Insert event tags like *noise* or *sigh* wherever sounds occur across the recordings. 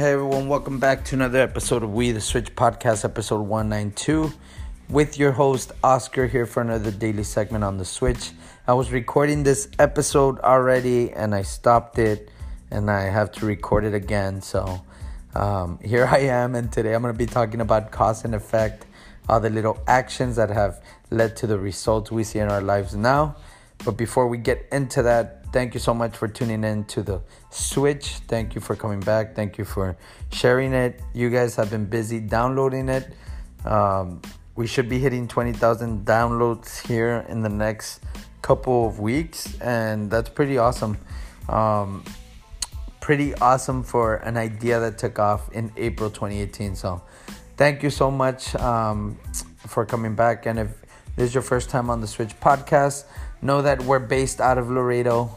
Hey everyone, welcome back to another episode of Be the Switch podcast, episode 192, with your host Oscar here for another daily segment on the Switch. I was recording this episode already and I stopped it and I have to record it again. So um, here I am, and today I'm going to be talking about cause and effect, all the little actions that have led to the results we see in our lives now. But before we get into that, thank you so much for tuning in to the switch. Thank you for coming back. Thank you for sharing it. You guys have been busy downloading it. Um, we should be hitting 20000 downloads here in the next couple of weeks and that's pretty awesome. Um, pretty awesome for an idea that took off in april 2018 so thank you so much um, for coming back. And if this is your first time on the switch podcast know that we're based out of laredo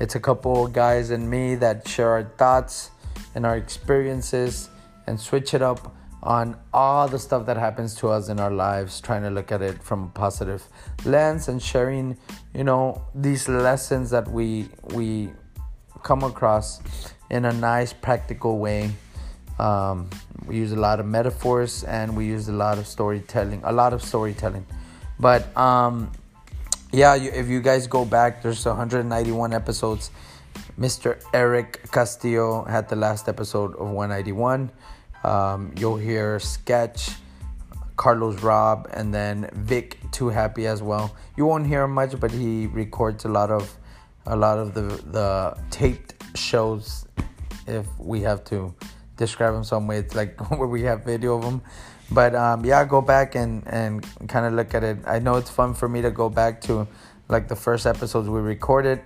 it's a couple guys and me that share our thoughts and our experiences and switch it up on all the stuff that happens to us in our lives, trying to look at it from a positive lens and sharing, you know, these lessons that we we come across in a nice practical way. Um, we use a lot of metaphors and we use a lot of storytelling, a lot of storytelling. But um, yeah, you, if you guys go back, there's 191 episodes. Mr. Eric Castillo had the last episode of 191. Um, you'll hear Sketch, Carlos Rob, and then Vic Too Happy as well. You won't hear much, but he records a lot of a lot of the the taped shows. If we have to describe them some way, it's like *laughs* where we have video of them. But um, yeah, go back and, and kind of look at it. I know it's fun for me to go back to like the first episodes we recorded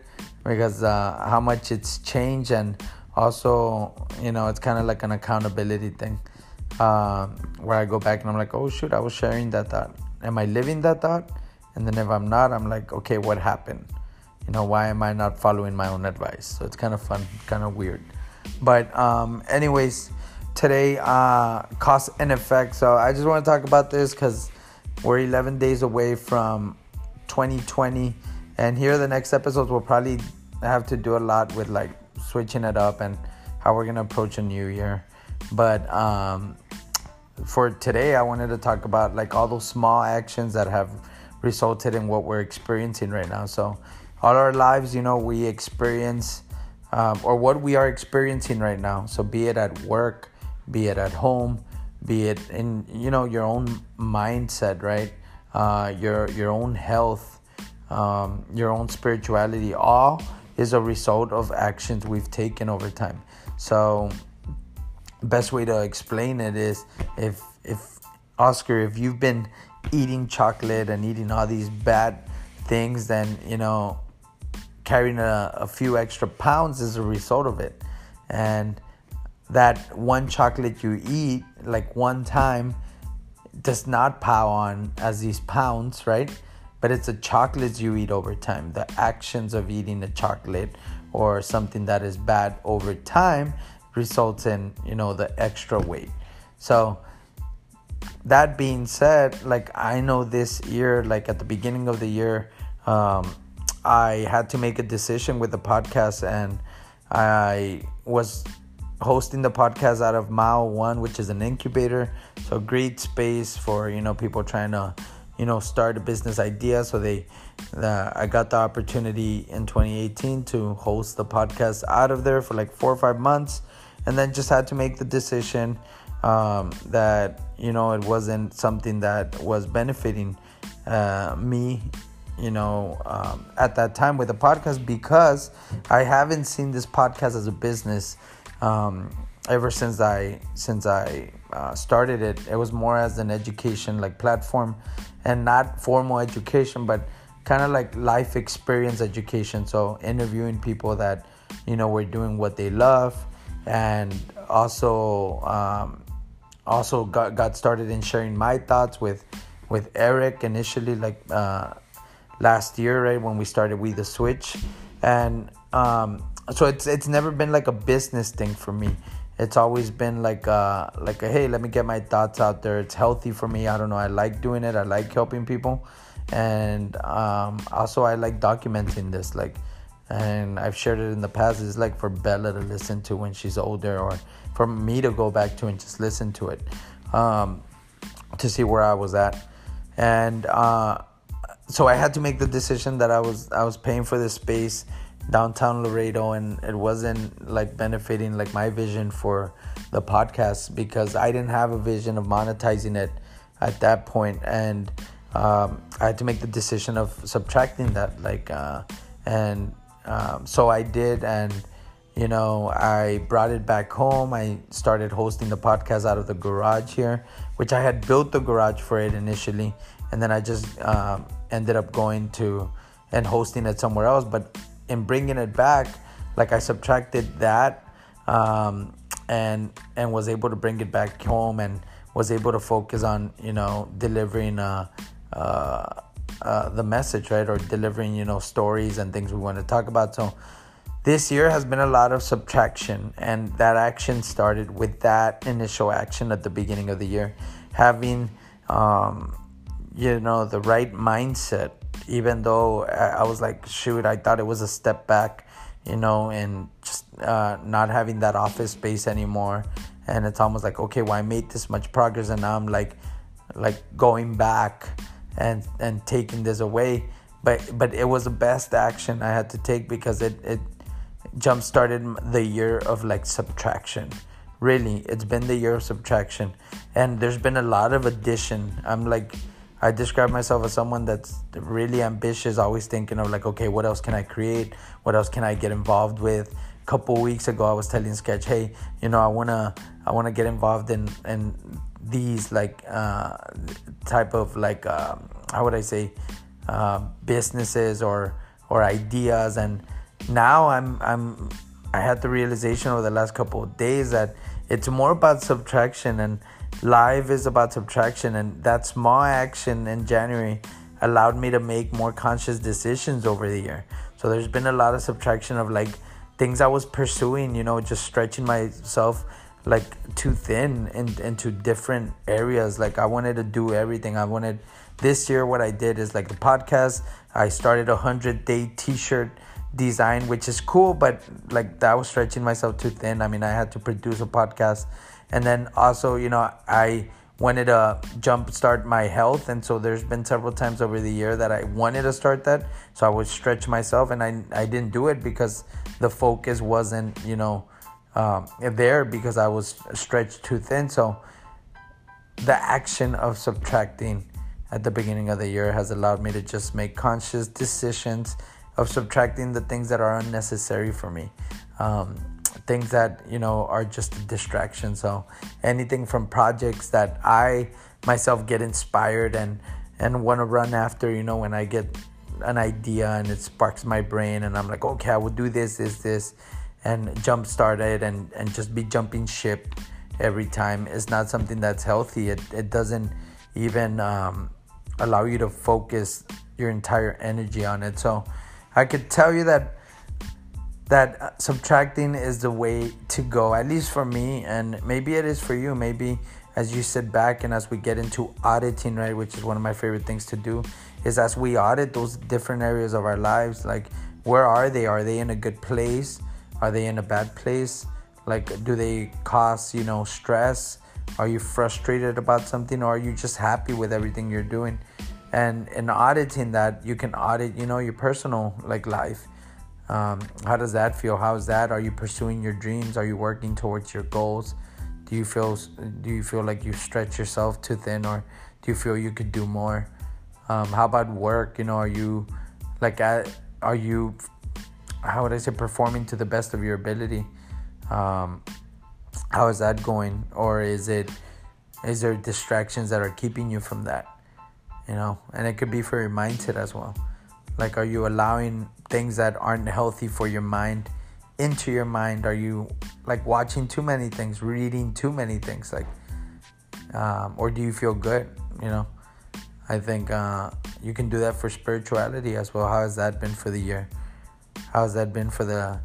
because uh, how much it's changed and also you know it's kind of like an accountability thing uh, where I go back and I'm like, oh shoot, I was sharing that thought. Am I living that thought? And then if I'm not, I'm like, okay, what happened? You know, why am I not following my own advice? So it's kind of fun, kind of weird. But um, anyways today uh, cause and effect. So I just want to talk about this because we're 11 days away from 2020, and here the next episodes will probably have to do a lot with like switching it up and how we're gonna approach a new year. But um, for today, I wanted to talk about like all those small actions that have resulted in what we're experiencing right now. So all our lives, you know, we experience. Um, or what we are experiencing right now. So, be it at work, be it at home, be it in you know your own mindset, right? Uh, your your own health, um, your own spirituality, all is a result of actions we've taken over time. So, best way to explain it is if if Oscar, if you've been eating chocolate and eating all these bad things, then you know carrying a, a few extra pounds is a result of it, and that one chocolate you eat like one time does not pile on as these pounds, right? But it's the chocolates you eat over time, the actions of eating a chocolate or something that is bad over time results in, you know, the extra weight. So, that being said, like I know this year, like at the beginning of the year, um, I had to make a decision with the podcast and I was hosting the podcast out of Mao One, which is an incubator. So great space for you know people trying to you know start a business idea. So they, uh, I got the opportunity in 2018 to host the podcast out of there for like four or five months, and then just had to make the decision um, that you know it wasn't something that was benefiting uh, me you know, um, at that time with the podcast because I haven't seen this podcast as a business um, ever since I since I uh, started it. It was more as an education like platform, and not formal education, but kind of like life experience education. So interviewing people that you know were doing what they love, and also um, also got got started in sharing my thoughts with with Eric initially like. Uh, last year, right when we started Be the Switch, and um, so it's it's never been like a business thing for me. It's always been like a, like a, hey, let me get my thoughts out there. It's healthy for me. I don't know. I like doing it. I like helping people, and um, also I like documenting this. Like and I've shared it in the past. It's like for Bella to listen to when she's older, or for me to go back to and just listen to it um, to see where I was at. And uh, so I had to make the decision that I was I was paying for this space downtown Laredo, and it wasn't like benefiting like my vision for the podcast because I didn't have a vision of monetizing it at that point, and um, I had to make the decision of subtracting that, like, uh, and um, so I did, and you know, I brought it back home. I started hosting the podcast out of the garage here, which I had built the garage for it initially, and then I just um, ended up going to and hosting it somewhere else. But in bringing it back, like I subtracted that, um, and and was able to bring it back home and was able to focus on you know delivering uh, uh, uh, the message right or delivering you know stories and things we want to talk about. So this year has been a lot of subtraction and that action started with that initial action at the beginning of the year. Having um, you know the right mindset even though I, was like shoot i thought it was a step back you know and just uh, not having that office space anymore. And it's almost like okay well i made this much progress and now i'm like like going back and and taking this away. But but it was the best action i had to take because it it jump started the year of like subtraction. Really it's been the year of subtraction. And there's been a lot of addition. I'm like i describe myself as someone that's really ambitious always thinking of like okay what else can i create? What else can i get involved with? A couple weeks ago i was telling sketch hey you know i want to i want to get involved in in these like uh, type of like um, how would I say uh, businesses or or ideas. And now I'm I'm I had the realization over the last couple of days that it's more about subtraction and live is about subtraction and that small action in January allowed me to make more conscious decisions over the year. So there's been a lot of subtraction of like things I was pursuing, you know, just stretching myself like too thin in, into different areas. Like I wanted to do everything. I wanted this year what I did is like the podcast. I started a hundred day t-shirt design, which is cool, but like that was stretching myself too thin. I mean, I had to produce a podcast, and then also, you know, I wanted to jumpstart my health, and so there's been several times over the year that I wanted to start that, so I would stretch myself, and I I didn't do it because the focus wasn't, you know um, there because I was stretched too thin. So the action of subtracting at the beginning of the year has allowed me to just make conscious decisions of subtracting the things that are unnecessary for me. Um, things that you know are just a distraction so anything from projects that i myself get inspired and and want to run after you know when i get an idea and it sparks my brain and i'm like okay i will do this this this and jump start it and, and just be jumping ship every time is not something that's healthy. It, it doesn't even um, allow you to focus your entire energy on it. So I could tell you that that uh, subtracting is the way to go, at least for me, and maybe it is for you. Maybe as you sit back and as we get into auditing, right, which is one of my favorite things to do, is as we audit those different areas of our lives, like where are they? Are they in a good place? Are they in a bad place? Like, do they cause, you know, stress? Are you frustrated about something or are you just happy with everything you're doing? And in auditing that, you can audit, you know, your personal like life. Um, how does that feel? How's that? Are you pursuing your dreams? Are you working towards your goals? Do you feel do you feel like you stretch yourself too thin, or do you feel you could do more? Um, how about work? You know, are you like are you how would I say performing to the best of your ability. Um, how is that going, or is it is there distractions that are keeping you from that? You know, and it could be for your mindset as well. Like, are you allowing things that aren't healthy for your mind into your mind? Are you like watching too many things, reading too many things, like, um, or do you feel good? You know, I think uh, you can do that for spirituality as well. How has that been for the year? how's that been for the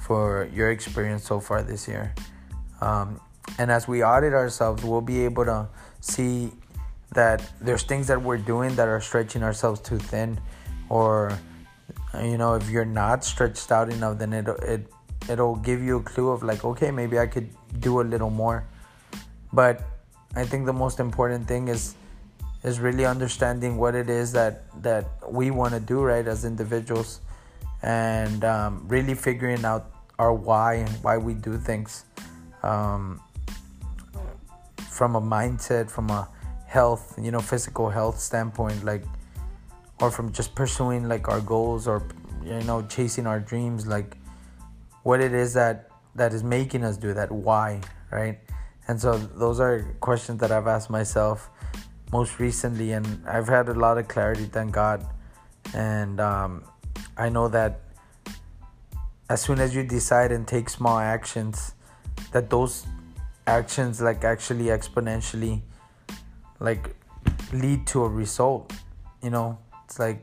for your experience so far this year um, and as we audit ourselves we'll be able to see that there's things that we're doing that are stretching ourselves too thin or you know if you're not stretched out enough then it it it'll give you a clue of like okay maybe i could do a little more. But i think the most important thing is is really understanding what it is that that we want to do right as individuals and um, really figuring out our why and why we do things um, from a mindset from a health you know physical health standpoint like or from just pursuing like our goals or you know chasing our dreams like what it is that that is making us do that why right? And so those are questions that i've asked myself most recently and i've had a lot of clarity thank god. And um, i know that as soon as you decide and take small actions that those actions like actually exponentially like lead to a result you know it's like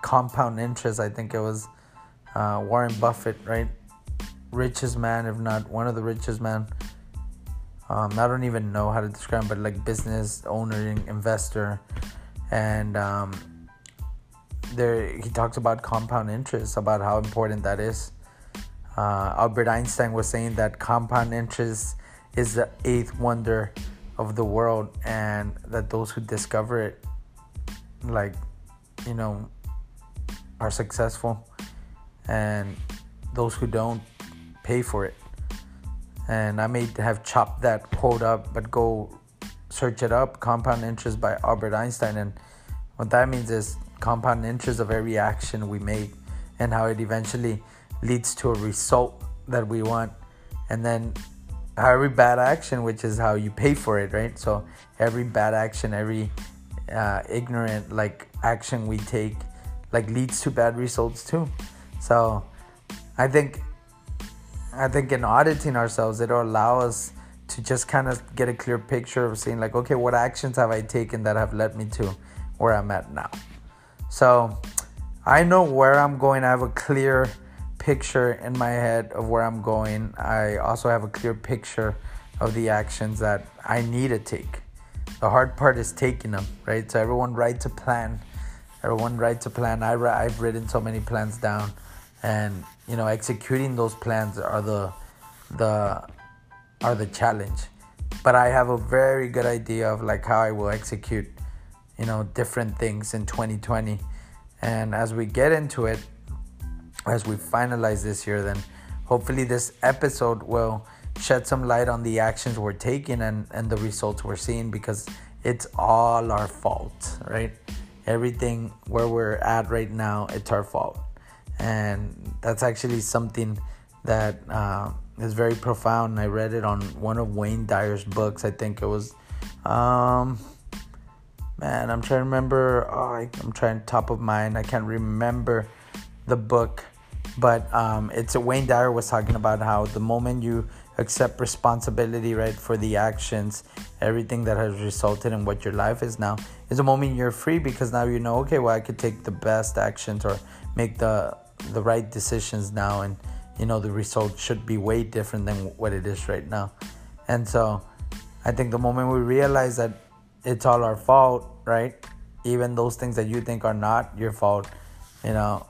compound interest. I think it was uh, Warren Buffett, right? Richest man, if not one of the richest man. Um, I don't even know how to describe, him, but like business owner, investor, and um, there he talks about compound interest, about how important that is. Uh, Albert Einstein was saying that compound interest is the eighth wonder of the world, and that those who discover it, like you know, are successful, and those who don't pay for it. And I may have chopped that quote up, but go search it up compound interest by Albert Einstein. And what that means is compound interest of every action we make and how it eventually leads to a result that we want. And then every bad action, which is how you pay for it, right? So every bad action, every uh, ignorant like action we take like leads to bad results too. So i think i think in auditing ourselves it'll allow us to just kind of get a clear picture of saying like okay what actions have i taken that have led me to where i'm at now? So i know where i'm going. I have a clear picture in my head of where i'm going. I also have a clear picture of the actions that i need to take the hard part is taking them, right? So everyone writes a plan. Everyone writes a plan. I I've written so many plans down, and you know, executing those plans are the the are the challenge. But I have a very good idea of like how I will execute, you know, different things in 2020. And as we get into it, as we finalize this year, then hopefully this episode will shed some light on the actions we're taking and, and the results we're seeing because it's all our fault, right? Everything where we're at right now, it's our fault. And that's actually something that uh, is very profound. I read it on one of Wayne Dyer's books. I think it was, um, man, I'm trying to remember. Oh, I, am trying top of mind. I can't remember the book, but um, it's a Wayne Dyer was talking about how the moment you accept responsibility right for the actions everything that has resulted in what your life is now is a moment you're free because now you know okay well i could take the best actions or make the the right decisions now and you know the result should be way different than what it is right now. And so i think the moment we realize that it's all our fault right even those things that you think are not your fault you know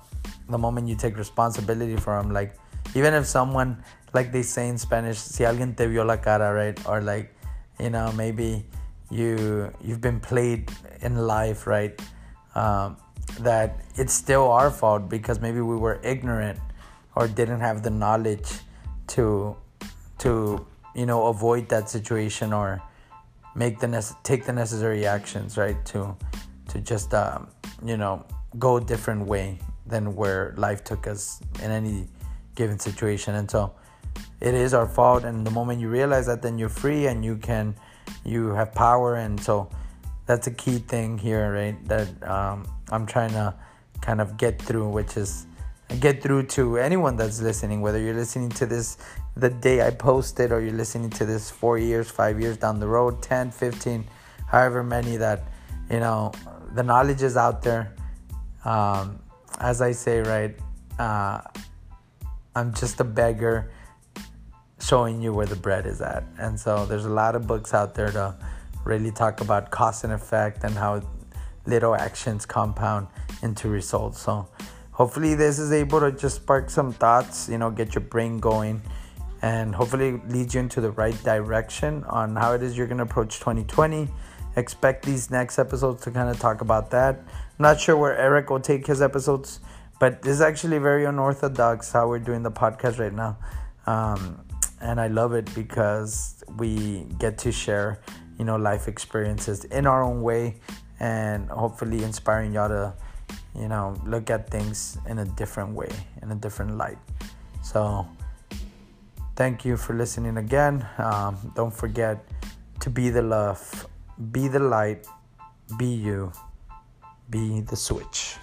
the moment you take responsibility for them like even if someone like they say in Spanish, si alguien te vio la cara, right? Or like, you know, maybe you you've been played in life, right? Um, that it's still our fault because maybe we were ignorant or didn't have the knowledge to to you know avoid that situation or make the nece- take the necessary actions right to to just um, you know go a different way than where life took us in any given situation and so it is our fault and the moment you realize that then you're free and you can you have power. And so that's a key thing here right that um, i'm trying to kind of get through which is get through to anyone that's listening whether you're listening to this the day i posted or you're listening to this four years five years down the road 10 15 however many that you know the knowledge is out there. Um, as i say right uh, i'm just a beggar showing you where the bread is at. And so there's a lot of books out there to really talk about cause and effect and how little actions compound into results. So hopefully this is able to just spark some thoughts, you know, get your brain going and hopefully leads you into the right direction on how it is you're going to approach 2020. Expect these next episodes to kind of talk about that. I'm not sure where Eric will take his episodes, but this is actually very unorthodox how we're doing the podcast right now. Um, and I love it because we get to share, you know, life experiences in our own way and hopefully inspiring y'all to, you know, look at things in a different way, in a different light. So, thank you for listening again. Um, don't forget to be the love, be the light, be you, be the switch.